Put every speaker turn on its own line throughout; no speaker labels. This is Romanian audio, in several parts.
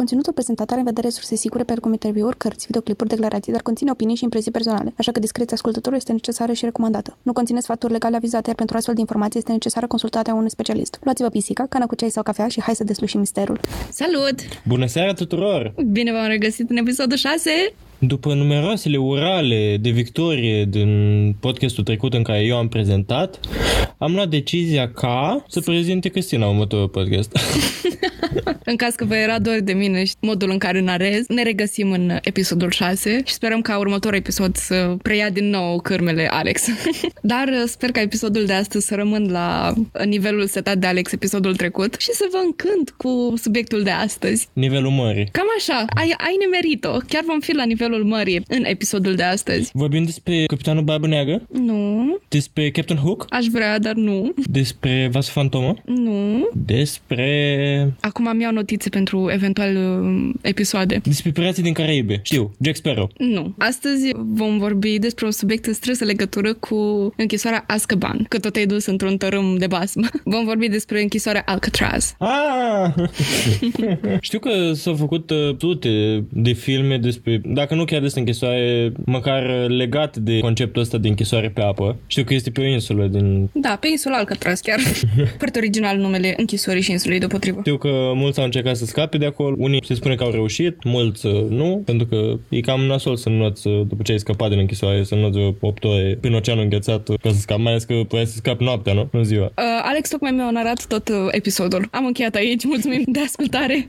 Conținutul prezentat are în vedere surse sigure precum interviuri, cărți, videoclipuri, declarații, dar conține opinii și impresii personale, așa că discreția ascultătorului este necesară și recomandată. Nu conține sfaturi legale avizate, iar pentru astfel de informații este necesară consultarea unui specialist. Luați-vă pisica, cana cu ceai sau cafea și hai să deslușim misterul.
Salut!
Bună seara tuturor!
Bine v-am regăsit în episodul 6!
După numeroasele urale de victorie din podcastul trecut în care eu am prezentat, am luat decizia ca să prezinte Cristina următorul podcast.
în caz că vă era dor de mine și modul în care narez, ne regăsim în episodul 6 și sperăm ca următorul episod să preia din nou cârmele Alex. Dar uh, sper ca episodul de astăzi să rămân la nivelul setat de Alex episodul trecut și să vă încânt cu subiectul de astăzi.
Nivelul mării.
Cam așa, ai, ai nimerit-o. Chiar vom fi la nivelul mării în episodul de astăzi.
Vorbim despre Capitanul Barbă Neagră?
Nu.
Despre Captain Hook?
Aș vrea, dar nu.
Despre Vas Fantomă?
Nu.
Despre...
Acum am iau notițe pentru eventual uh, episoade.
Despre pirații din Caraibe. Știu, Jack Sparrow.
Nu. Astăzi vom vorbi despre un subiect în strânsă legătură cu închisoarea Azkaban, că tot ai dus într-un tărâm de basm. Vom vorbi despre închisoarea Alcatraz.
Ah! Știu că s-au făcut uh, sute de filme despre, dacă nu chiar despre închisoare, măcar legat de conceptul ăsta de închisoare pe apă. Știu că este pe o insulă din...
Da, pe insula Alcatraz chiar. Foarte original numele închisorii și insulei deopotrivă.
Știu că mulți au încercat să scape de acolo, unii se spune că au reușit, mulți uh, nu, pentru că e cam nasol să înnoți uh, după ce ai scăpat din închisoare, să înnoți 8 ore prin oceanul înghețat uh, ca să scapi, mai ales că puteai să scapi noaptea, nu? În ziua.
Uh, Alex tocmai mi-a onorat tot uh, episodul. Am încheiat aici, mulțumim de ascultare.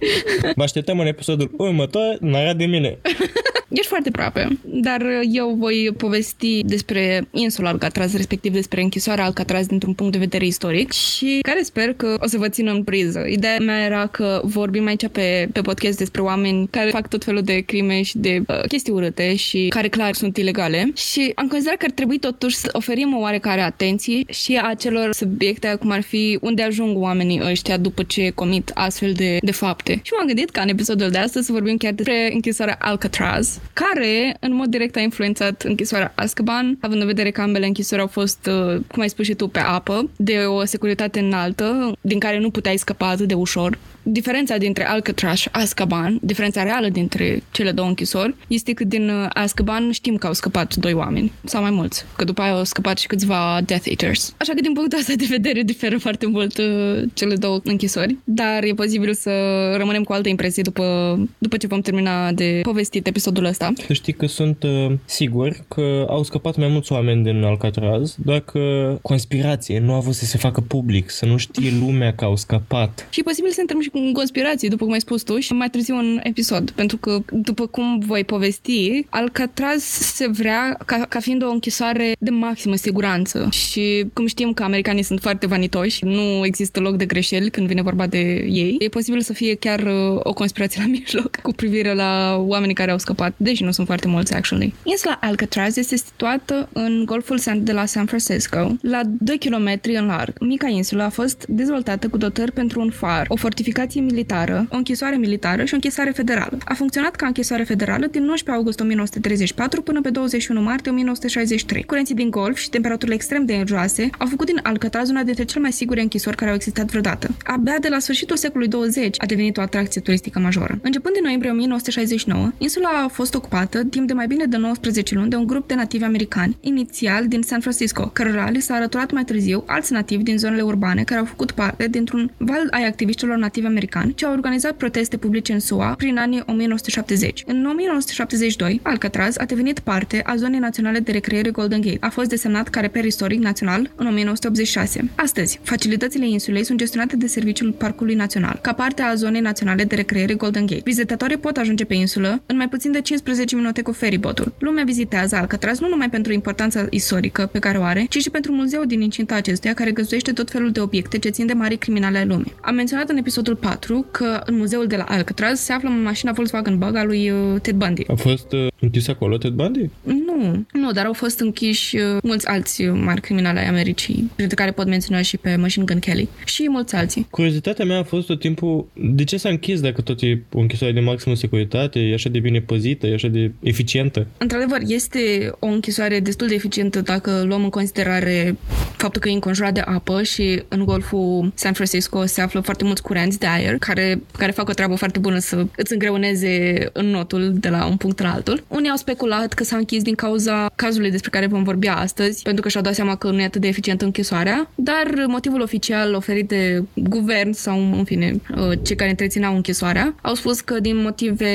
Vă așteptăm în episodul următor, narat de mine.
Ești foarte aproape, dar eu voi povesti despre insula Alcatraz, respectiv despre închisoarea Alcatraz dintr-un punct de vedere istoric și care sper că o să vă țină în priză. Ideea mea era că vorbim aici pe, pe podcast despre oameni care fac tot felul de crime și de uh, chestii urâte și care clar sunt ilegale și am considerat că ar trebui totuși să oferim o oarecare atenție și acelor subiecte cum ar fi unde ajung oamenii ăștia după ce comit astfel de, de fapte. Și m-am gândit ca în episodul de astăzi să vorbim chiar despre închisoarea Alcatraz, care în mod direct a influențat închisoarea Azkaban, având în vedere că ambele închisori au fost, uh, cum ai spus și tu, pe apă, de o securitate înaltă, din care nu puteai scăpa atât de ușor. Diferența dintre Alcatraz și Azkaban, diferența reală dintre cele două închisori, este că din uh, Azkaban știm că au scăpat doi oameni, sau mai mulți, că după aia au scăpat și câțiva Death Eaters. Așa că din punctul ăsta de vedere diferă foarte mult uh, cele două închisori, dar e posibil să rămânem cu altă impresie după, după ce vom termina de povestit episodul ăsta.
Să știi că sunt uh, sigur că au scăpat mai mulți oameni din Alcatraz, doar că conspirație nu a avut să se facă public, să nu știe lumea că au scăpat.
Și e posibil să intrăm și în conspirație, după cum ai spus tu, și mai târziu un episod, pentru că, după cum voi povesti, Alcatraz se vrea ca, ca fiind o închisoare de maximă siguranță și, cum știm că americanii sunt foarte vanitoși, nu există loc de greșeli când vine vorba de ei, e posibil să fie chiar uh, o conspirație la mijloc cu privire la oamenii care au scăpat, deși nu sunt foarte mulți, actually. Insula Alcatraz este situată în golful de la San Francisco, la 2 km în larg. Mica insulă a fost dezvoltată cu dotări pentru un far, o fortificație militară, o închisoare militară și o închisoare federală. A funcționat ca închisoare federală din 19 august 1934 până pe 21 martie 1963. Curenții din golf și temperaturile extrem de joase au făcut din Alcatraz una dintre cele mai sigure închisori care au existat vreodată. Abia de la sfârșitul secolului 20 a devenit o atracție turistică majoră. Începând din noiembrie 1969, insula a fost ocupată timp de mai bine de 19 luni de un grup de nativi americani, inițial din San Francisco, cărora li s-a arăturat mai târziu alți nativi din zonele urbane care au făcut parte dintr-un val ai activiștilor nativi americani ce au organizat proteste publice în SUA prin anii 1970. În 1972, Alcatraz a devenit parte a zonei naționale de recreere Golden Gate. A fost desemnat ca reper istoric național în 1986. Astăzi, facilitățile insulei sunt gestionate de Serviciul Parcului Național, ca parte a zonei naționale de recreere Golden Gate. Vizitatorii pot ajunge pe insulă în mai puțin de 15 minute cu feribotul. Lumea vizitează Alcatraz nu numai pentru importanța istorică pe care o are, ci și pentru muzeul din incinta acestuia care găzduiește tot felul de obiecte ce țin de mari criminale ai lumii. Am menționat în episodul 4 că în muzeul de la Alcatraz se află mașina Volkswagen Bug a lui uh, Ted Bundy.
A fost uh, închis acolo Ted Bundy?
Nu, nu, dar au fost închiși uh, mulți alți uh, mari criminali ai Americii, printre care pot menționa și pe Machine Gun Kelly și mulți alții.
Curiozitatea mea a fost tot timpul de ce s-a închis dacă tot e o închisoare de maximă securitate, e așa de bine păzită, e așa de eficientă.
Într-adevăr, este o închisoare destul de eficientă dacă luăm în considerare faptul că e înconjurat de apă și în golful San Francisco se află foarte mulți curenți de aer care, care fac o treabă foarte bună să îți îngreuneze în notul de la un punct la altul. Unii au speculat că s-a închis din cauza cazului despre care vom vorbi astăzi, pentru că și-au dat seama că nu e atât de eficientă închisoarea, dar motivul oficial oferit de guvern sau, în fine, uh, cei care întrețineau închisoarea, au spus că din motive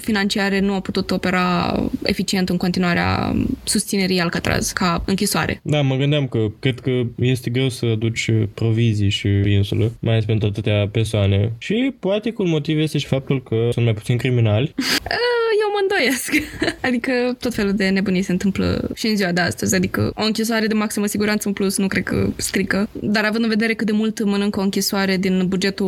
financiare nu au putut opera eficient în continuarea susținerii Alcatraz ca închisoare.
Da, mă gândeam că cred că este greu să aduci provizii și insulă, mai ales pentru atâtea persoane. Și poate că un motiv este și faptul că sunt mai puțini criminali.
Eu mă îndoiesc. adică tot felul de nebunii se întâmplă și în ziua de astăzi. Adică o închisoare de maximă siguranță în plus nu cred că strică. Dar având în vedere cât de mult mănâncă o închisoare din bugetul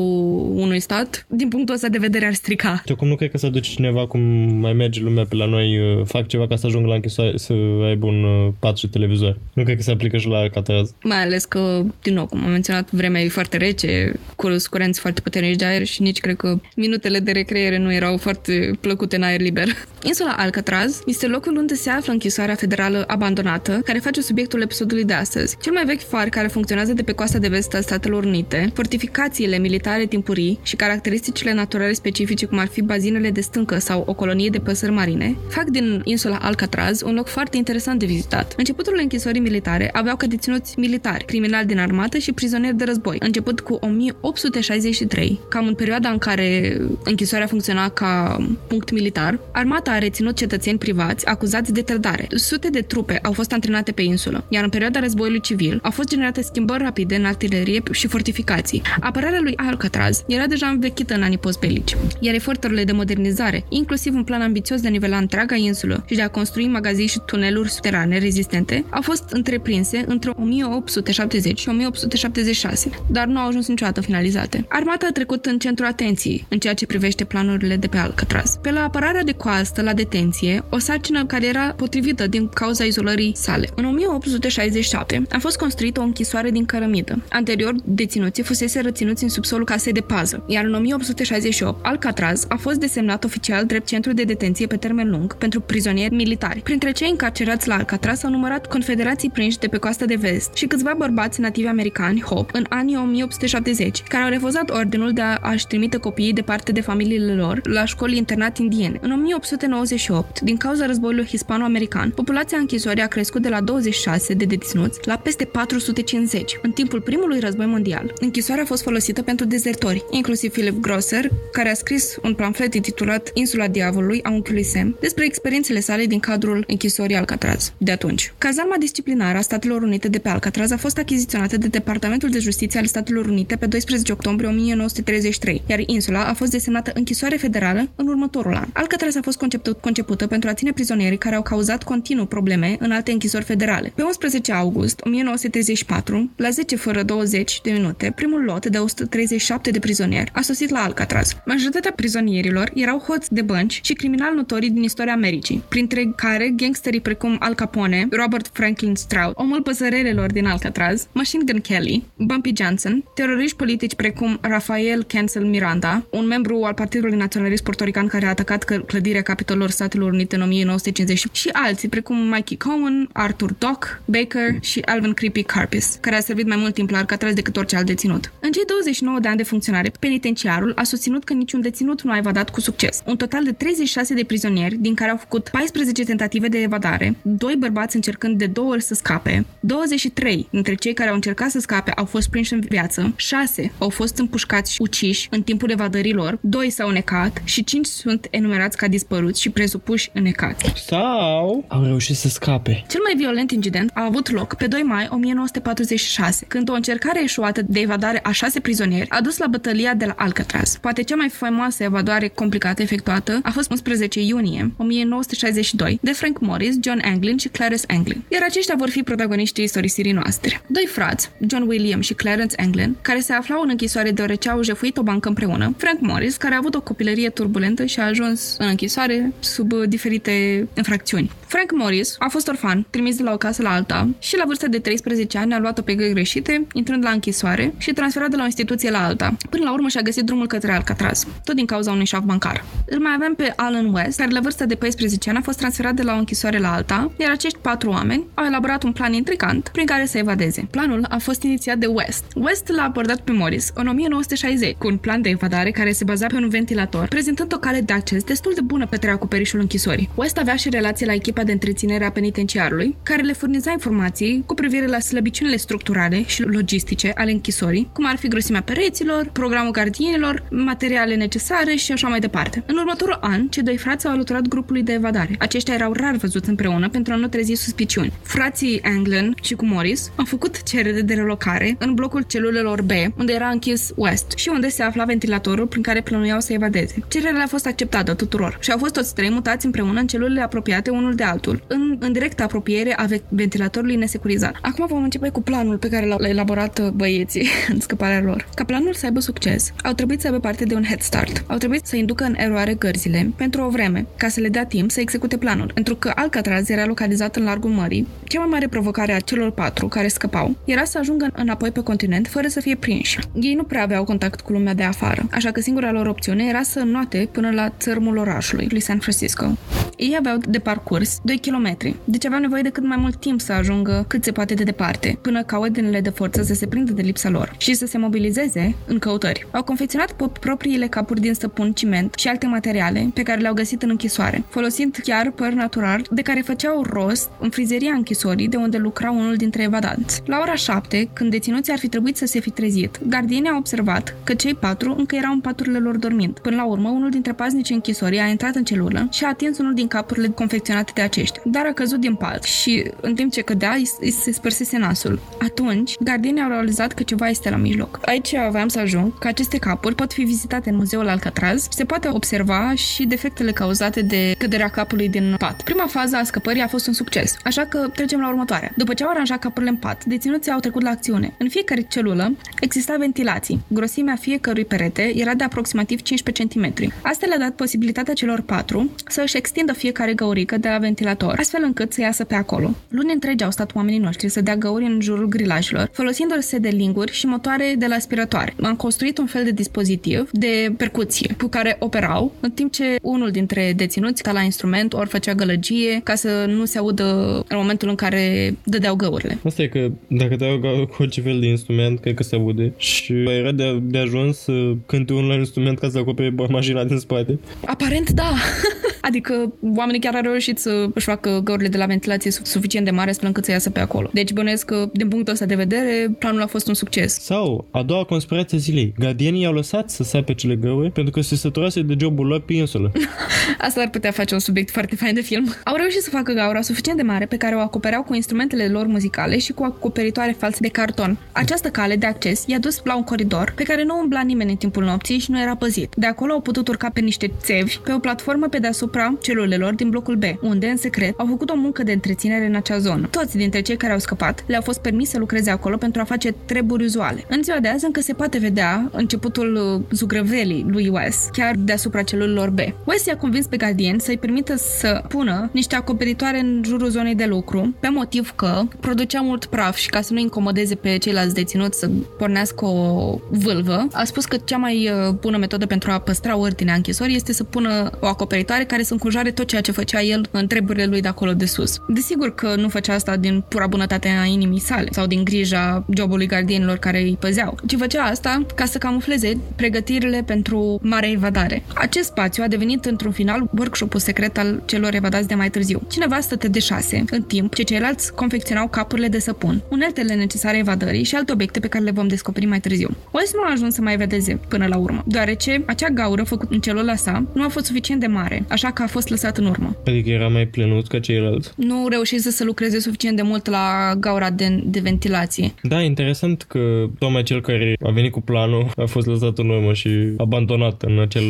unui stat, din punctul ăsta de vedere ar strica.
Și acum nu cred că să aduce cineva cum mai merge lumea pe la noi, uh, fac ceva ca să ajungă la închisoare, să aibă un uh, pat și televizor. Nu cred că se aplică și la Alcatraz.
Mai ales că, din nou, cum am menționat, vremea e foarte rece, cu curenți foarte puternici de aer și nici cred că minutele de recreere nu erau foarte plăcute în aer liber. Insula Alcatraz este locul unde se află închisoarea federală abandonată, care face subiectul episodului de astăzi. Cel mai vechi far care funcționează de pe coasta de vest a Statelor Unite, fortificațiile militare timpurii și caracteristicile naturale specifice, cum ar fi bazinele de stâncă sau o colonie de păsări marine, fac din insula Alcatraz un loc foarte interesant de vizitat. Începutul închisorii militare aveau ca deținuți militari, criminali din armată și prizonieri de război, început cu 1863, cam în perioada în care închisoarea funcționa ca punct militar. Armata a reținut cetățeni privați acuzați de trădare. Sute de trupe au fost antrenate pe insulă, iar în perioada războiului civil au fost generate schimbări rapide în artilerie și fortificații. Apărarea lui Alcatraz era deja învechită în anii postbelici, iar eforturile de modernizare, inclusiv un plan ambițios de a nivela întreaga insulă și de a construi magazii și tuneluri subterane rezistente, au fost întreprinse între 1870 și 1876, dar nu au ajuns niciodată finalizate. Armata a trecut în centrul atenției în ceea ce privește planurile de pe Alcatraz. Pe la apărarea de coastă la detenție, o sarcină care era potrivită din cauza izolării sale. În 1867 a fost construită o închisoare din cărămidă. Anterior, deținuții fusese reținuți în subsolul casei de pază, iar în 1868 Alcatraz a fost desemnat oficial drept centru de detenție pe termen lung pentru prizonieri militari. Printre cei încarcerați la Alcatraz s-au numărat confederații prinși de pe coasta de vest și câțiva bărbați nativi americani, Hope, în anii 1870, care au refuzat ordinul de a-și trimite copiii departe de familiile lor la școli internat indiene. În 1898, din cauza războiului hispano-american, populația închisorii a crescut de la 26 de deținuți la peste 450. În timpul primului război mondial, închisoarea a fost folosită pentru dezertori, inclusiv Philip Grosser, care a scris un pamflet intitulat Insula Diavolului a unchiului Sam despre experiențele sale din cadrul închisorii Alcatraz. De atunci, cazarma disciplinară a Statelor Unite de pe Alcatraz a fost achiziționată de Departamentul de Justiție al Statelor Unite pe 12 octombrie 1933, iar insula a fost desemnată închisoare federală în următorul an. Alcatraz a fost conceput, concepută pentru a ține prizonierii care au cauzat continuu probleme în alte închisori federale. Pe 11 august 1934, la 10 fără 20 de minute, primul lot de 137 de prizonieri a sosit la Alcatraz. Majoritatea prizonierilor erau hoți de bănci și criminali notori din istoria Americii, printre care gangsterii precum Al Capone, Robert Franklin Stroud, omul păsărelelor din Alcatraz, Machine Gun Kelly, Bumpy Johnson, teroriști politici precum Rafael Cancel Miranda, un membru al Partidului Naționalist Portorican care a atacat clădirea Capitolului Statelor Unite în 1950 și alții precum Mikey Cohen, Arthur Dock, Baker și Alvin Creepy Carpis, care a servit mai mult timp la Alcatraz decât orice alt deținut. În cei 29 de ani de funcționare, penitenciarul a susținut că niciun deținut nu a evadat cu succes. Un total de 36 de prizonieri, din care au făcut 14 tentative de evadare, doi bărbați încercând de două ori să scape, 23 dintre cei care au încercat să scape au fost prinși în viață, 6 au fost împușcați și uciși în timpul evadării lor, 2 s-au necat și 5 sunt enumerați ca dispăruți și presupuși înnecați.
Sau au reușit să scape.
Cel mai violent incident a avut loc pe 2 mai 1946, când o încercare eșuată de evadare a șase prizonieri a dus la bătălia de la Alcatraz. Poate cea mai faimoasă evadare complicată efectuată a fost 11 iunie 1962 de Frank Morris, John Anglin și Clarence Anglin, iar aceștia vor fi protagoniștii istorisirii noastre. Doi frați, John William și Clarence Anglin, care se aflau în închisoare deoarece au jefuit o bancă împreună, Frank Morris, care a avut o copilărie turbulentă și a ajuns în închisoare închisoare sub uh, diferite infracțiuni. Frank Morris a fost orfan, trimis de la o casă la alta și la vârsta de 13 ani a luat-o pe găi greșite, intrând la închisoare și transferat de la o instituție la alta. Până la urmă și-a găsit drumul către Alcatraz, tot din cauza unui șaf bancar. Îl mai avem pe Alan West, care la vârsta de 14 ani a fost transferat de la o închisoare la alta, iar acești patru oameni au elaborat un plan intrigant prin care să evadeze. Planul a fost inițiat de West. West l-a abordat pe Morris în 1960 cu un plan de evadare care se baza pe un ventilator, prezentând o cale de acces destul de bună pe acoperișul închisorii. West avea și relații la echipa de întreținere a penitenciarului, care le furniza informații cu privire la slăbiciunile structurale și logistice ale închisorii, cum ar fi grosimea pereților, programul gardienilor, materiale necesare și așa mai departe. În următorul an, cei doi frați au alăturat grupului de evadare. Aceștia erau rar văzuți împreună pentru a nu trezi suspiciuni. Frații Anglin și cu Morris au făcut cerere de relocare în blocul celulelor B, unde era închis West și unde se afla ventilatorul prin care plănuiau să evadeze. Cererea a fost acceptată tuturor și au fost toți trei mutați împreună în celulele apropiate unul de altul, în, în directă apropiere a ventilatorului nesecurizat. Acum vom începe cu planul pe care l-au elaborat uh, băieții în scăparea lor. Ca planul să aibă succes, au trebuit să aibă parte de un head start. Au trebuit să inducă în eroare gărzile pentru o vreme, ca să le dea timp să execute planul. Pentru că Alcatraz era localizat în largul mării, cea mai mare provocare a celor patru care scăpau era să ajungă înapoi pe continent fără să fie prinși. Ei nu prea aveau contact cu lumea de afară, așa că singura lor opțiune era să noate până la țărmul orașului, lui San Francisco. Луганска. Ei aveau de parcurs 2 km, deci aveau nevoie de cât mai mult timp să ajungă cât se poate de departe, până ca ordinele de forță să se prindă de lipsa lor și să se mobilizeze în căutări. Au confecționat propriile capuri din săpun, ciment și alte materiale pe care le-au găsit în închisoare, folosind chiar păr natural de care făceau rost în frizeria închisorii de unde lucra unul dintre evadanți. La ora 7, când deținuții ar fi trebuit să se fi trezit, gardienii au observat că cei patru încă erau în paturile lor dormind. Până la urmă, unul dintre paznici închisorii a intrat în celulă și a atins unul din capurile confecționate de aceștia, dar a căzut din pat și, în timp ce cădea, îi se spărsese nasul. Atunci, gardienii au realizat că ceva este la mijloc. Aici aveam să ajung că aceste capuri pot fi vizitate în muzeul Alcatraz și se poate observa și defectele cauzate de căderea capului din pat. Prima fază a scăpării a fost un succes, așa că trecem la următoarea. După ce au aranjat capurile în pat, deținuții au trecut la acțiune. În fiecare celulă exista ventilații. Grosimea fiecărui perete era de aproximativ 15 cm. Asta le-a dat posibilitatea celor patru să își extindă fiecare găurică de la ventilator, astfel încât să iasă pe acolo. Luni întregi au stat oamenii noștri să dea găuri în jurul grilajelor, folosindu-se de linguri și motoare de la aspiratoare. Am construit un fel de dispozitiv de percuție cu care operau, în timp ce unul dintre deținuți ca la instrument ori făcea gălăgie ca să nu se audă în momentul în care dădeau găurile.
Asta e că dacă te cu orice fel de instrument, cred că se aude. Și era de, de ajuns să cânte unul la instrument ca să acopere mașina din spate.
Aparent, da. adică oamenii chiar au reușit să își facă găurile de la ventilație suficient de mare astfel încât să iasă pe acolo. Deci bănuiesc că, din punctul ăsta de vedere, planul a fost un succes.
Sau, a doua conspirație zilei. Gardienii au lăsat să sape cele găuri pentru că se săturase de jobul lor pe insulă.
Asta ar putea face un subiect foarte fain de film. Au reușit să facă gaura suficient de mare pe care o acopereau cu instrumentele lor muzicale și cu acoperitoare false de carton. Această cale de acces i-a dus la un coridor pe care nu umbla nimeni în timpul nopții și nu era păzit. De acolo au putut urca pe niște țevi pe o platformă pe deasupra celulelor din blocul B, unde, în secret, au făcut o muncă de întreținere în acea zonă. Toți dintre cei care au scăpat le-au fost permis să lucreze acolo pentru a face treburi uzuale. În ziua de azi încă se poate vedea începutul uh, zugrăvelii lui Wes, chiar deasupra celulelor B. Wes i-a convins pe gardien să-i permită să pună niște acoperitoare în jurul zonei de lucru, pe motiv că producea mult praf și ca să nu incomodeze pe ceilalți deținuți să pornească o vâlvă, a spus că cea mai uh, bună metodă pentru a păstra ordinea închisorii este să pună o acoperitoare care să încujare tot ceea ce făcea el în treburile lui de acolo de sus. Desigur că nu făcea asta din pura bunătate a inimii sale sau din grija jobului gardienilor care îi păzeau, ci făcea asta ca să camufleze pregătirile pentru marea evadare. Acest spațiu a devenit într-un final workshop-ul secret al celor evadați de mai târziu. Cineva stătea de șase, în timp ce ceilalți confecționau capurile de săpun, uneltele necesare evadării și alte obiecte pe care le vom descoperi mai târziu. Wes nu a ajuns să mai vedeze până la urmă, deoarece acea gaură făcută în celula sa nu a fost suficient de mare, așa că a fost lăsat în urmă.
Adică era mai plenut ca ceilalți.
Nu reușise să lucreze suficient de mult la gaura de, de ventilație.
Da, interesant că tocmai cel care a venit cu planul a fost lăsat în urmă și abandonat în, acel,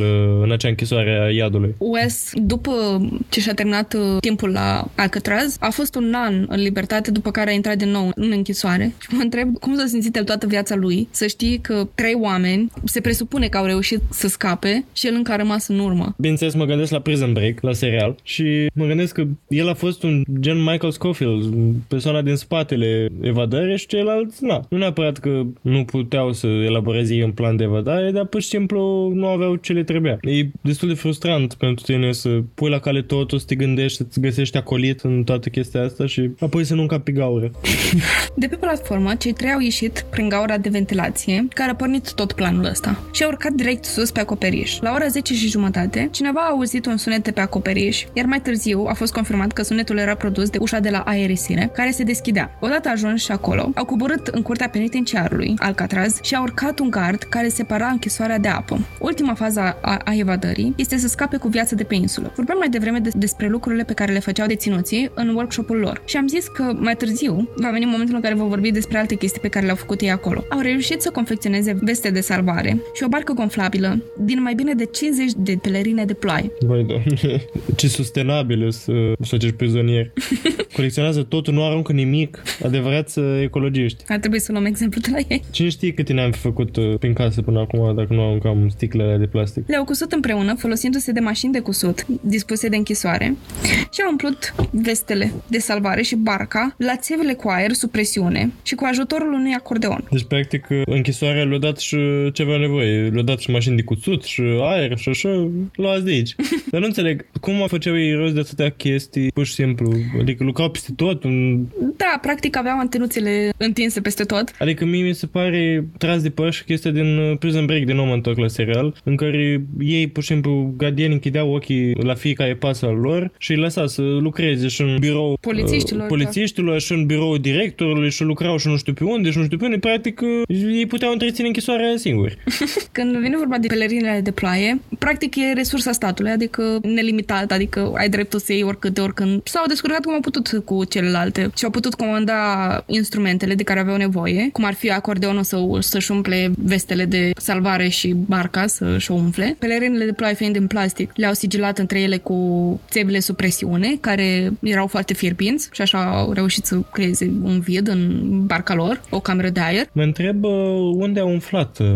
în acea închisoare a iadului.
Wes, după ce și-a terminat uh, timpul la Alcatraz, a fost un an în libertate, după care a intrat din nou în închisoare. Și mă întreb cum s-a simțit el toată viața lui să știi că trei oameni se presupune că au reușit să scape și el încă a rămas în urmă.
Bineînțeles, mă gândesc la Prison Break, la serial, și mă gândesc că el a fost un gen Michael Scofield, persoana din spatele evadării și ceilalți, na. Nu neapărat că nu puteau să elaboreze ei un plan de evadare, dar pur și simplu nu aveau ce le trebuia. E destul de frustrant pentru tine să pui la cale totul, să te gândești, să-ți găsești acolit în toată chestia asta și apoi să nu încapi pe gaură.
De pe platformă, cei trei au ieșit prin gaura de ventilație, care a pornit tot planul ăsta, și au urcat direct sus pe acoperiș. La ora 10 și jumătate, cineva a auzit un sunet de pe acoperiș, iar mai târziu a fost confirmat că sunetul era produs de ușa de la aerisire, care se deschidea. Odată ajuns și acolo, au coborât în curtea penitenciarului, Alcatraz, și a urcat un gard care separa închisoarea de apă. Ultima fază a, a evadării este să scape cu viața de pe insulă. Vorbeam mai devreme de, despre lucrurile pe care le făceau deținuții în workshopul lor și am zis că mai târziu va veni momentul în care vă vorbi despre alte chestii pe care le-au făcut ei acolo. Au reușit să confecționeze veste de salvare și o barcă gonflabilă din mai bine de 50 de pelerine de ploaie.
Vai, doamne, ce sustenabil să, să acești prizonieri. Colecționează totul, nu aruncă nimic. Adevărat ecologiști.
Ar trebui să luăm exemplu de la ei.
Cine știe câte ne-am fi făcut uh, prin casă până acum dacă nu aruncam sticlele de plastic?
Le-au cusut împreună folosindu-se de mașini de cusut dispuse de închisoare și au umplut vestele de salvare și barca la țevele cu aer sub presiune și cu ajutorul unui acordeon.
Deci, practic, închisoarea le-a dat și ce avea nevoie. Le-a dat și mașini de cuțut și aer și așa, luați de aici. Dar nu înțeleg, cum făceau ei rost de atâtea chestii, pur și simplu? Adică lucrau peste tot? Un...
Da, practic aveau antenuțele întinse peste tot.
Adică mie mi se pare tras de păr și chestia din uh, Prison Break, din nou mă întorc la serial, în care ei, pur și simplu, gardieni închideau ochii la fiecare pas al lor și îi lăsa să lucreze și în birou
polițiștilor,
uh, polițiștilor da. și în birou directorului și lucrau și nu știu pe unde și nu știu pe unde, practic uh, ei puteau întreține închisoarea singuri.
Când vine vorba de pelerinele de ploaie, practic e resursa statului, adică nelimitat, adică ai dreptul să iei oricât de oricând. S-au descurcat cum au putut cu celelalte și au putut comanda instrumentele de care aveau nevoie, cum ar fi acordeonul să, să-și umple vestele de salvare și barca să-și o umfle. Pelerinele de ploaie fiind din plastic, le-au sigilat între ele cu țevile sub presiune, care erau foarte fierbinți și așa au reușit să creeze un vid în barca lor, o cameră de aer.
Mă întreb uh, unde au umflat uh,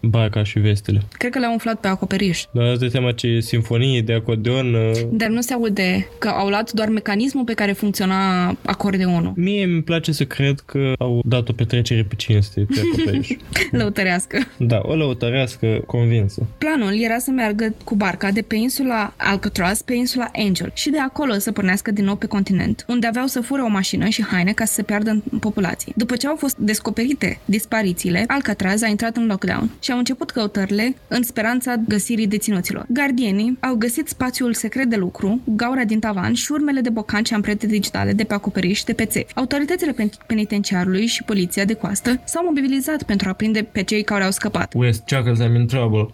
barca și vestele.
Cred că le-au umflat pe acoperiș.
Dar îți dai seama ce simfonie de acordeon... Uh...
Dar nu se aude că au luat doar mecanismul pe care funcționa acordeonul.
Mie îmi place să cred că au dat o petrecere pe cinste pe acoperiș.
lăutărească.
Da, o lăutărească convinsă.
Planul era să meargă cu barca de pe insula Alcatraz pe insula Angel și de acolo să pornească din nou pe continent, unde aveau să fure o mașină și haine ca să se piardă în populație. După ce au fost descoperite disparițiile, Alcatraz a intrat în lockdown și au început căutările în speranța găsirii deținuților. Gardienii au găsit spațiul secret de lucru, gaura din tavan și urmele de bocan și amprente digitale de pe acoperiș și de pe țevi. Autoritățile penitenciarului și poliția de coastă s-au mobilizat pentru a prinde pe cei care au scăpat.
West Chuckles, I'm in trouble.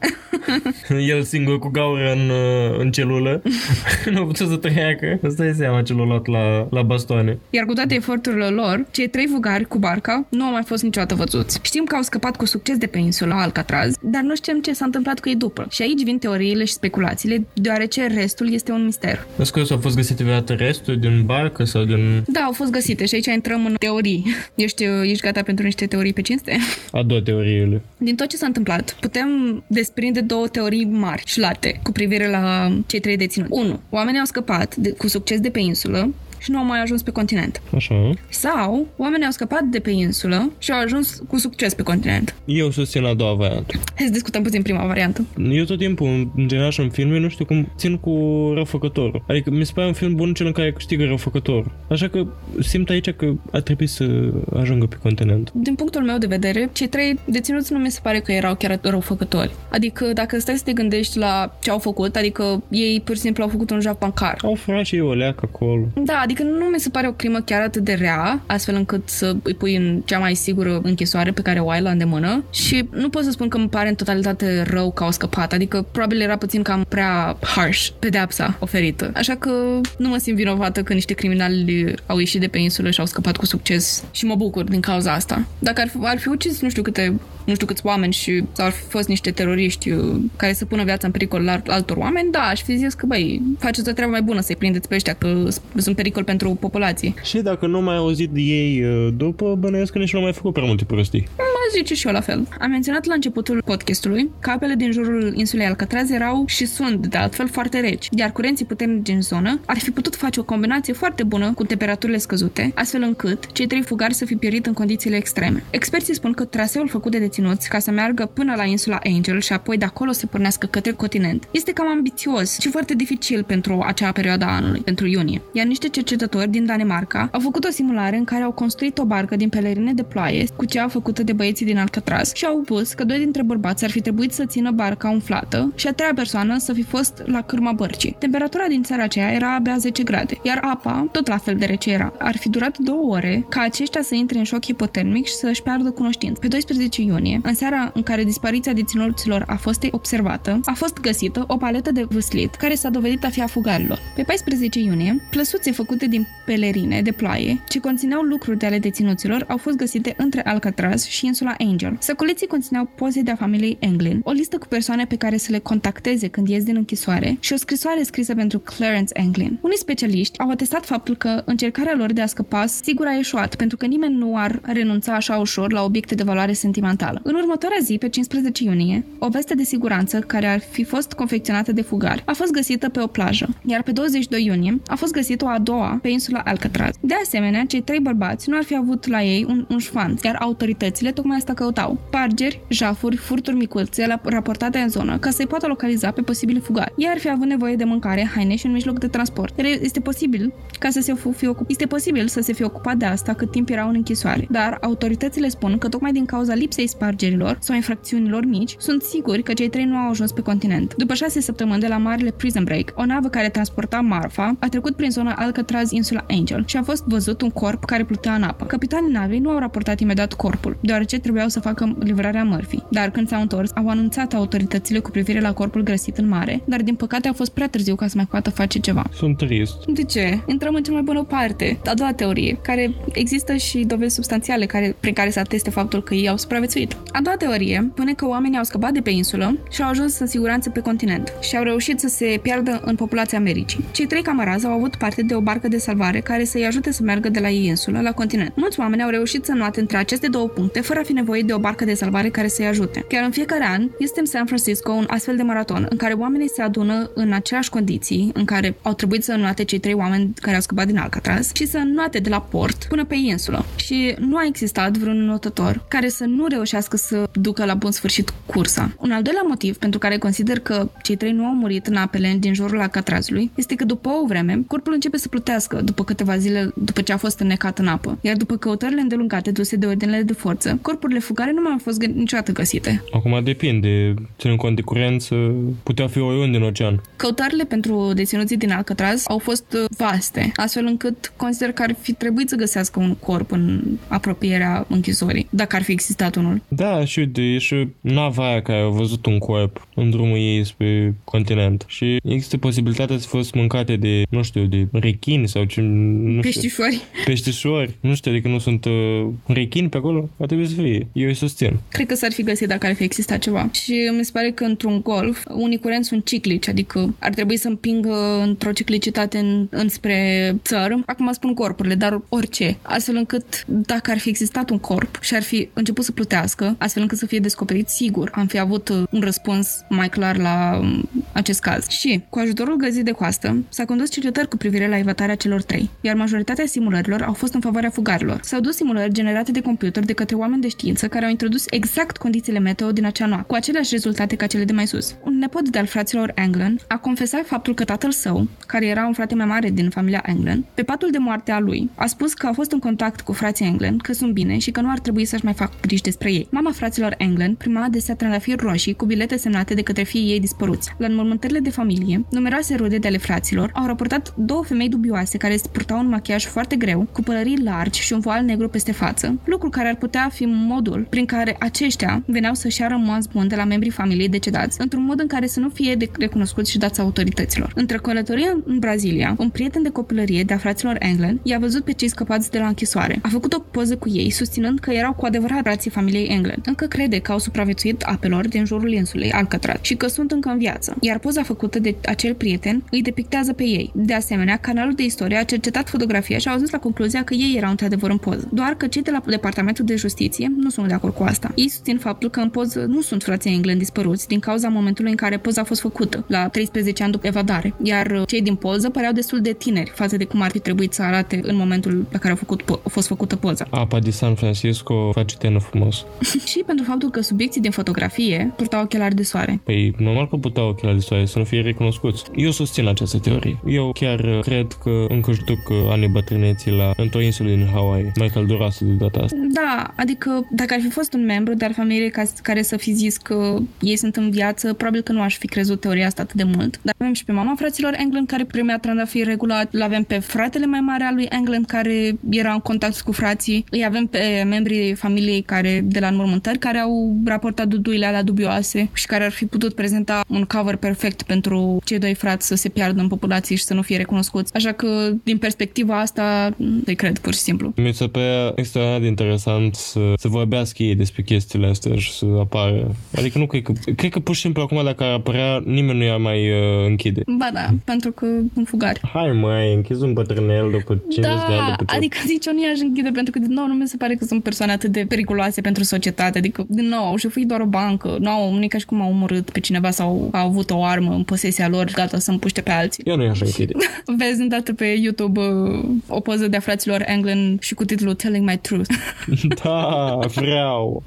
El singur cu gaură în, în celulă. nu a putut să treacă. Îți dai seama ce l-a luat la, la bastoane.
Iar cu toate eforturile lor, cei trei fugari cu barca nu au mai fost niciodată văzuți. Știm că au scăpat cu succes de pe insula Alcatraz, dar nu știm ce s-a întâmplat cu ei după. Și aici vin teoriile și speculațiile, deoarece restul este un mister.
Scuze, au fost găsite vreodată restul din barcă sau din...
Da, au fost găsite și aici intrăm în teorii. Ești, ești gata pentru niște teorii pe cinste?
A doua teoriile.
Din tot ce s-a întâmplat, putem desprinde două teorii mari și late cu privire la cei trei deținuți. 1. Oamenii au scăpat de, cu succes de pe insulă și nu au mai ajuns pe continent.
Așa.
Sau oamenii au scăpat de pe insulă și au ajuns cu succes pe continent.
Eu susțin a doua variantă.
Hai să discutăm puțin prima variantă.
Eu tot timpul, în general și în filme, nu știu cum țin cu răufăcătorul. Adică mi se pare un film bun cel în care câștigă răufăcătorul. Așa că simt aici că ar trebui să ajungă pe continent.
Din punctul meu de vedere, cei trei deținuți nu mi se pare că erau chiar răufăcători. Adică dacă stai să te gândești la ce au făcut, adică ei pur și simplu au făcut un jaf bancar.
Au furat și ei o leacă acolo.
Da, adică nu mi se pare o crimă chiar atât de rea, astfel încât să îi pui în cea mai sigură închisoare pe care o ai la îndemână și nu pot să spun că îmi pare în totalitate rău că au scăpat, adică probabil era puțin cam prea harsh pedeapsa oferită. Așa că nu mă simt vinovată că niște criminali au ieșit de pe insulă și au scăpat cu succes și mă bucur din cauza asta. Dacă ar fi, ar fi ucis nu știu câte nu știu câți oameni și sau ar fi fost niște teroriști uh, care să pună viața în pericol la altor oameni, da, aș fi zis că, băi, faceți o treabă mai bună să-i prindeți pe ăștia, că sunt pericol pentru populație.
Și dacă nu mai auzit de ei uh, după, bănuiesc că nici nu au mai făcut prea multe prostii.
Mă zice și eu la fel. Am menționat la începutul podcastului că apele din jurul insulei Alcatraz erau și sunt, de altfel, foarte reci, iar curenții puternici din zonă ar fi putut face o combinație foarte bună cu temperaturile scăzute, astfel încât cei trei fugari să fi pierit în condițiile extreme. Experții spun că traseul făcut de deținuți ca să meargă până la insula Angel și apoi de acolo să pornească către continent este cam ambițios și foarte dificil pentru acea perioadă a anului, pentru iunie. Iar niște cercetători din Danemarca au făcut o simulare în care au construit o barcă din pelerine de ploaie cu cea făcută de băieții din Alcatraz și au pus că doi dintre bărbați ar fi trebuit să țină barca umflată și a treia persoană să fi fost la cârma bărcii. Temperatura din țara aceea era abia 10 grade, iar apa, tot la fel de rece era. Ar fi durat două ore ca aceștia să intre în șoc hipotermic și să-și piardă cunoștință. Pe 12 iunie, în seara în care dispariția deținuților a fost observată, a fost găsită o paletă de vâslit, care s-a dovedit a fi a fugarilor. Pe 14 iunie, plăsuțe făcute din pelerine de ploaie, ce conțineau lucruri de ale deținuților, au fost găsite între Alcatraz și insula Angel. Săculeții conțineau poze de a familiei Anglin, o listă cu persoane pe care să le contacteze când ies din închisoare și o scrisoare scrisă pentru Clarence Anglin. Unii specialiști au atestat faptul că încercarea lor de a scăpa sigur a eșuat, pentru că nimeni nu ar renunța așa ușor la obiecte de valoare sentimentală. În următoarea zi, pe 15 iunie, o veste de siguranță care ar fi fost confecționată de fugari a fost găsită pe o plajă, iar pe 22 iunie a fost găsită o a doua pe insula Alcatraz. De asemenea, cei trei bărbați nu ar fi avut la ei un, un șfanț, iar autoritățile tocmai asta căutau. Pargeri, jafuri, furturi micuțe raportate în zonă ca să-i poată localiza pe posibili fugari. Ei ar fi avut nevoie de mâncare, haine și un mijloc de transport. Este posibil ca să se fi ocupat, este posibil să se fie ocupat de asta cât timp erau în închisoare. Dar autoritățile spun că tocmai din cauza lipsei spargerilor sau infracțiunilor mici, sunt siguri că cei trei nu au ajuns pe continent. După șase săptămâni de la Marele Prison Break, o navă care transporta marfa a trecut prin zona Alcatraz insula Angel și a fost văzut un corp care plutea în apă. Capitanii navei nu au raportat imediat corpul, deoarece trebuiau să facă livrarea mărfii. Dar când s-au întors, au anunțat autoritățile cu privire la corpul găsit în mare, dar din păcate a fost prea târziu ca să mai poată face ceva.
Sunt trist.
De ce? Intrăm în cea mai bună parte. A doua teorie, care există și dovezi substanțiale care, prin care se ateste faptul că ei au supraviețuit. A doua teorie spune că oamenii au scăpat de pe insulă și au ajuns în siguranță pe continent și au reușit să se piardă în populația Americii. Cei trei camarazi au avut parte de o barcă de salvare care să-i ajute să meargă de la ei insulă la continent. Mulți oameni au reușit să nuate între aceste două puncte fără a fi nevoie de o barcă de salvare care să-i ajute. Chiar în fiecare an este în San Francisco un astfel de maraton în care oamenii se adună în aceleași condiții în care au trebuit să nuate cei trei oameni care au scăpat din Alcatraz și să nuate de la port până pe insulă. Și nu a existat vreun notător care să nu reușească să ducă la bun sfârșit cursa. Un al doilea motiv pentru care consider că cei trei nu au murit în apele din jurul Alcatrazului este că după o vreme, corpul începe să plutească după câteva zile după ce a fost înnecat în apă. Iar după căutările îndelungate duse de ordinele de forță, corpurile fugare nu mai au fost gă- niciodată găsite.
Acum depinde, ținând cont de curență, putea fi oriunde în ocean.
Căutările pentru deținuții din Alcatraz au fost uh, vaste, astfel încât consider că ar fi trebuit să găsească un corp în apropierea închisorii, dacă ar fi existat unul.
Da, și uite, e și nava aia care a văzut un corp în drumul ei spre continent. Și există posibilitatea să fost mâncate de, nu știu, de rechini sau ce, nu știu,
Peștișori.
peștișori. Nu știu, adică nu sunt uh, rechini pe acolo? Ar trebui să fie. Eu îi susțin.
Cred că s-ar fi găsit dacă ar fi existat ceva. Și mi se pare că într-un golf, unii curenți sunt ciclici, adică ar trebui să împingă într-o ciclicitate în, înspre țără. Acum spun corpurile, dar orice. Astfel încât dacă ar fi existat un corp și ar fi început să plutească, astfel încât să fie descoperit, sigur, am fi avut uh, un răspuns mai clar la um, acest caz. Și, cu ajutorul găzii de coastă, s-a condus cercetări cu privire la evitarea celor trei, iar majoritatea simulărilor au fost în favoarea fugarilor. S-au dus simulări generate de computer de către oameni de știință care au introdus exact condițiile meteo din acea noapte, cu aceleași rezultate ca cele de mai sus. Un nepot de-al fraților England a confesat faptul că tatăl său, care era un frate mai mare din familia England, pe patul de moarte a lui, a spus că a fost în contact cu frații England, că sunt bine și că nu ar trebui să-și mai facă griji despre ei. Mama fraților England prima adesea trandafiri roșii cu bilete semnate de către fiii ei dispăruți. La înmormântările de familie, numeroase rude de ale fraților au raportat două femei dubioase care purtau un machiaj foarte greu, cu pălării largi și un voal negru peste față, lucru care ar putea fi modul prin care aceștia veneau să-și ia rămas bun de la membrii familiei decedați, într-un mod în care să nu fie de recunoscuți și dați autorităților. Între călătoria în Brazilia, un prieten de copilărie de a fraților England i-a văzut pe cei scăpați de la închisoare. A făcut o poză cu ei, susținând că erau cu adevărat frații familiei England. Încă crede că au supraviețuit apelor din jurul insulei Alcatraz și că sunt încă în viață. Iar poza făcută de acel prieten îi depictează pe ei. De asemenea, canalul de istorie a cercetat fotografia și a ajuns la concluzia că ei erau într-adevăr în poză. Doar că cei de la Departamentul de Justiție nu sunt de acord cu asta. Ei susțin faptul că în poză nu sunt frații England dispăruți din cauza momentului în care poza a fost făcută, la 13 ani după evadare, iar cei din poză păreau destul de tineri față de cum ar fi trebuit să arate în momentul la care a, făcut, a fost făcută poza.
Apa de San Francisco face tenă frumos.
și pentru faptul că subiecții din fotografie purtau ochelari de soare.
Păi, normal că puteau ochelari de soare să nu fie recunoscuți. Eu susțin această teorie. Eu chiar cred că încă își duc anii bătrâneții la într-o insulă din Hawaii, mai călduroasă de data asta.
Da, adică dacă ar fi fost un membru de-al familiei care să fi zis că ei sunt în viață, probabil că nu aș fi crezut teoria asta atât de mult. Dar avem și pe mama fraților England care primea trandafiri regulat, l avem pe fratele mai mare al lui England care era în contact cu frații, îi avem pe membrii familiei care de la înmormântări care au raportat duduile alea dubioase și care ar fi putut prezenta un cover perfect pentru cei doi frați să se piardă în populație și să nu fie recunoscuți. Așa că, din perspectiva asta, îi cred pur și simplu.
Mi se părea extraordinar de interesant să, să vorbească ei despre chestiile astea și să apară. Adică nu cred că, cred că pur și simplu acum dacă ar apărea, nimeni nu i-ar mai uh, închide.
Ba da, pentru că un fugari.
Hai mai, închizi un bătrânel după 50
da,
de ani după ce...
adică zici eu nu i-aș închide pentru că din nou nu mi se pare că sunt persoane atât de periculoase pentru societate. Adică din nou au șefuit doar o bancă. Nu au, nu ca și cum au omorât pe cineva sau au avut o armă în posesia lor gata să împuște pe alții.
Eu nu i-aș închide.
Vezi îndată pe YouTube uh, o poză de fraților England și cu titlul Telling My Truth.
da, vreau.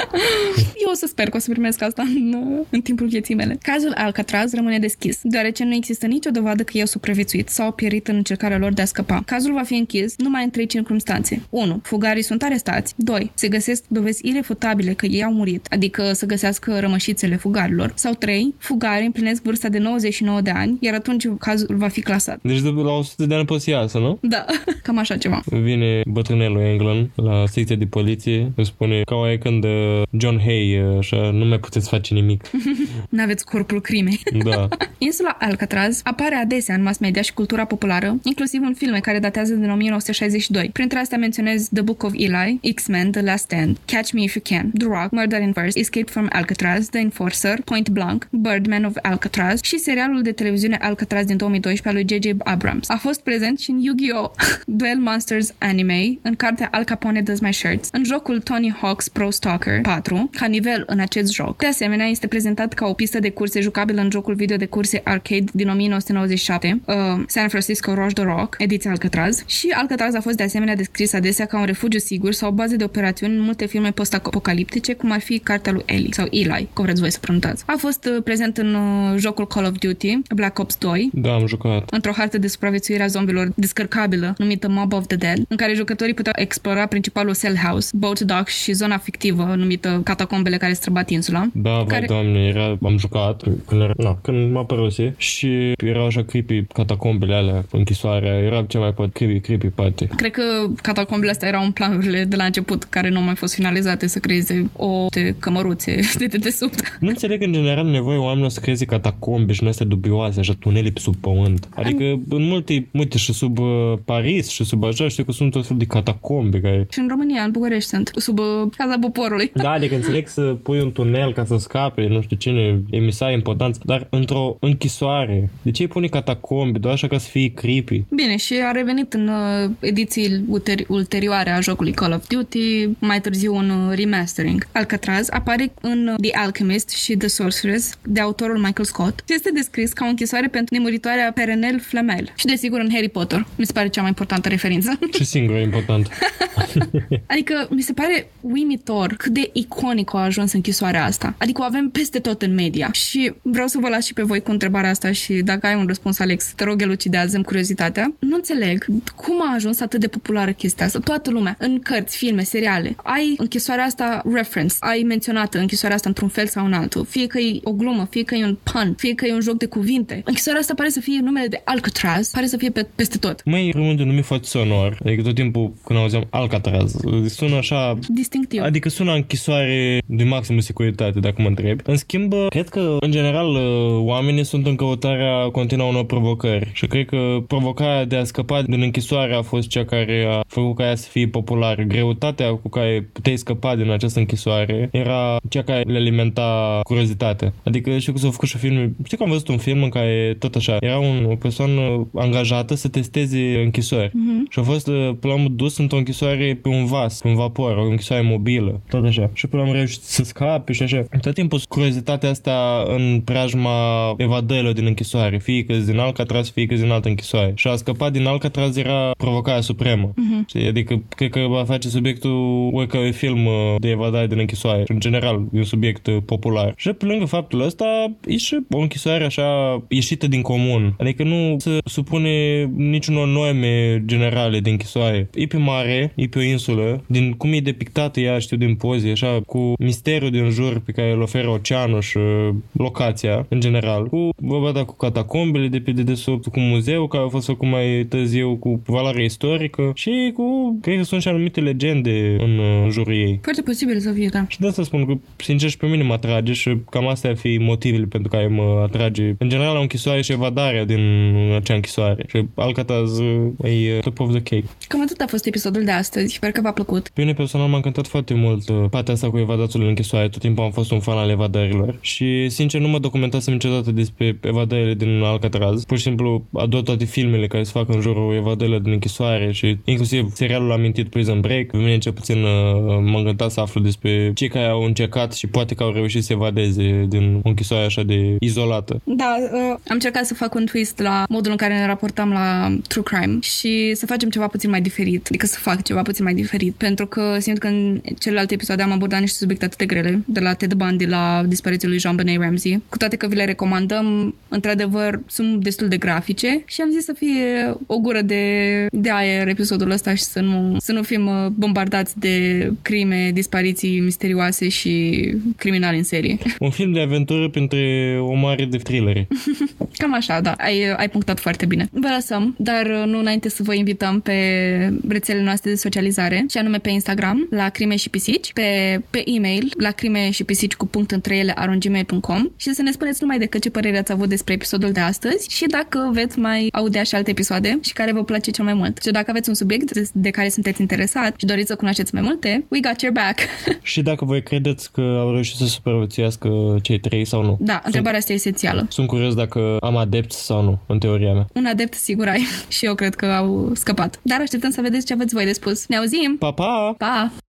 Eu o să sper că o să primesc asta în, în timpul vieții mele. Cazul Alcatraz rămâne deschis, deoarece nu există nicio dovadă că ei au supraviețuit sau au pierit în încercarea lor de a scăpa. Cazul va fi închis numai în trei circunstanțe. 1. Fugarii sunt arestați. 2. Se găsesc dovezi irefutabile că ei au murit, adică să găsească rămășițele fugarilor. Sau 3. Fugarii împlinesc vârsta de 99 de ani, iar atunci cazul va fi clasat.
Deci de la 100 de ani poți să iasă, nu?
Da, cam așa ceva.
Vine bătrânelul England la secția de poliție, îți spune ca e când uh, John Hay, uh, așa, nu mai puteți face nimic.
N-aveți corpul crimei.
Da.
Insula Alcatraz apare adesea în mass media și cultura populară, inclusiv în filme care datează din 1962. Printre astea menționez The Book of Eli, X-Men, The Last Stand, Catch Me If You Can, The Rock, Murder in Verse, Escape from Alcatraz, The Enforcer, Point Blank, Birdman of Alcatraz și serialul de televiziune Alcatraz din 2012 al lui J.J. Abrams. A fost prezent și în Yu-Gi-Oh! Duel Monsters Anime, în cartea Al Capone Does My Shirts, în jocul Tony Hawk's Pro Stalker 4, ca nivel în acest joc. De asemenea, este prezentat ca o pistă de curse jucabilă în jocul video de curse arcade din 1997, uh, San Francisco Rush the Rock, ediția Alcatraz, și Alcatraz a fost de asemenea descris adesea ca un refugiu sigur sau o bază de operațiuni în multe filme post-apocaliptice, cum ar fi cartea lui Ellie sau Eli, cum vreți voi să pronunțați. A fost uh, prezent în uh, jocul Call of Duty, Black Ops 2,
Da, am jucat.
într-o hartă de supraviețuire a zombilor descărcabilă, numită Mob of the Dead, în care jucătorii puteau explora principalul Cell House, Boat Dock și zona fictivă numită Catacombele care străbat insula.
Da, vai,
Care-
doamne, era, am jucat când, era, na, când m-a părăsit și erau așa creepy catacombele alea, închisoarea, era cea mai pot creepy, creepy parte.
Cred că catacombele astea erau în planurile de la început, care nu au mai fost finalizate să creeze o de cămăruțe de dedesubt.
Nu înțeleg în general nevoie oamenilor să creeze catacombe și din astea dubioase, așa tunele pe sub pământ. Adică în multe, uite, și sub uh, Paris și sub așa, știu că sunt tot fel de catacombe care...
Și în România, în București sunt, sub uh, Casa Poporului.
Da, adică înțeleg să pui un tunel ca să scape, nu știu cine, emisari importanți, dar într-o închisoare. De ce îi pune catacombe? Doar așa ca să fie creepy.
Bine, și a revenit în uh, ediții ulteri- ulterioare a jocului Call of Duty, mai târziu un uh, remastering. Alcatraz apare în uh, The Alchemist și The Sorceress, de autorul Michael Scott, și este descris ca o închisoare pentru nemuritoarea Perenel Flamel. Și desigur în Harry Potter. Mi se pare cea mai importantă referință.
Și singur e important.
Adică mi se pare uimitor cât de iconic a ajuns închisoarea asta. Adică o avem peste tot în media. Și vreau să vă las și pe voi cu întrebarea asta și dacă ai un răspuns, Alex, te rog, elucidează curiozitatea. Nu înțeleg cum a ajuns atât de populară chestia asta. Toată lumea, în cărți, filme, seriale, ai închisoarea asta reference, ai menționat închisoarea asta într-un fel sau în altul. Fie că e o glumă, fie că e un pun, fie că e un joc de cuvinte. Închisoarea asta pare să fie numele de Alcatraz, pare să fie pe, peste tot.
Mai rămân de numit foarte sonor. Adică tot timpul când auzeam Alcatraz, sună așa...
Distinctiv.
Adică sună închisoare de maximă securitate, dacă mă întreb. În schimb, cred că, în general, oamenii sunt în căutarea continuă unor provocări. Și cred că provocarea de a scăpa din închisoare a fost cea care a făcut ca ea să fie populară. Greutatea cu care puteai scăpa din această închisoare era cea care le alimenta curiozitatea. Adică știu că s-au făcut și filme. Știu că am văzut un film în care tot așa era un, o persoană angajată să testeze închisori. Uh-huh. Și a fost până la urmă dus într-o închisoare pe un vas, pe un vapor, o închisoare mobilă, tot așa. Și până la urmă reușit să scape și așa. Tot timpul curiozitatea asta în preajma evadărilor din închisoare, fie că din Alcatraz, fie că din altă închisoare. Și a scăpat din Alcatraz era provocarea supremă. Uh-huh. Adică cred că va face subiectul oricărui film uh, de evadare din închisoare. În general, e un subiect uh, popular. Și pe lângă faptul ăsta, e și o închisoare așa ieșită din comun. Adică nu se supune niciunor norme generale de închisoare. E pe mare, e pe o insulă, din cum e depictată ea, știu, din poze, așa, cu misterul din jur pe care îl oferă oceanul și uh, locația, în general, cu vorba cu catacombele de pe dedesubt, cu muzeul care a fost făcut mai târziu, cu valoare istorică și cu, cred că sunt și anumite legende în, în jurul ei.
Foarte posibil să fie, da.
Și de asta spun că, sincer, și pe mine mă atrage și cam astea ar fi motivele pentru care mă atrage. În general, o închisoare și evadarea din acea închisoare. Și Alcatraz e top of the cake.
Cam atât a fost episodul de astăzi. Sper că v-a plăcut.
Pe mine personal m-a încântat foarte mult uh, partea asta cu evadatul în închisoare. Tot timpul am fost un fan al evadărilor. Și, sincer, nu mă documentasem niciodată despre evadările din Alcatraz. Pur și simplu ador toate filmele care se fac în jurul evadărilor din închisoare și inclusiv serialul amintit Prison Break. Pe mine cel puțin uh, m-a încântat să aflu despre cei care au încercat și poate că au reușit să evadeze din o închisoare așa de izolată.
Da, uh, am încercat să fac un twist la modul în care ne raportam la true crime și să facem ceva puțin mai diferit, adică să fac ceva puțin mai diferit, pentru că simt că în celelalte episoade am abordat niște subiecte atât de grele, de la Ted Bundy la dispariția lui Jean-Benet Ramsey, cu toate că vi le recomandăm, într-adevăr, sunt destul de grafice și am zis să fie o gură de, de aer episodul ăsta și să nu, să nu fim uh, bombardați de crime, dispariții misterioase și criminali în serie.
Un film de aventură pentru o mare de thrillere.
Cam așa, da. Ai, ai punctat foarte bine. Vă lăsăm, dar uh, nu înainte să vă invităm pe rețelele noastre de socializare, și anume pe Instagram, la crime și pisici, pe, pe e-mail, la crime și pisici cu punct între ele, arongmail.com și să ne spuneți numai decât ce părere ați avut despre episodul de astăzi și dacă veți mai aude și alte episoade și care vă place cel mai mult. Și dacă aveți un subiect de care sunteți interesat și doriți să cunoașteți mai multe, we got your back.
și dacă voi credeți că au reușit să supraviețuiască cei trei sau nu?
Da, întrebarea asta e esențială.
Sunt curios dacă am adept sau nu, în teoria mea.
Un adept sigur ai și eu cred că au scăpat. Dar așteptăm să vedeți ce aveți voi de spus. Ne auzim!
Pa, pa!
Pa!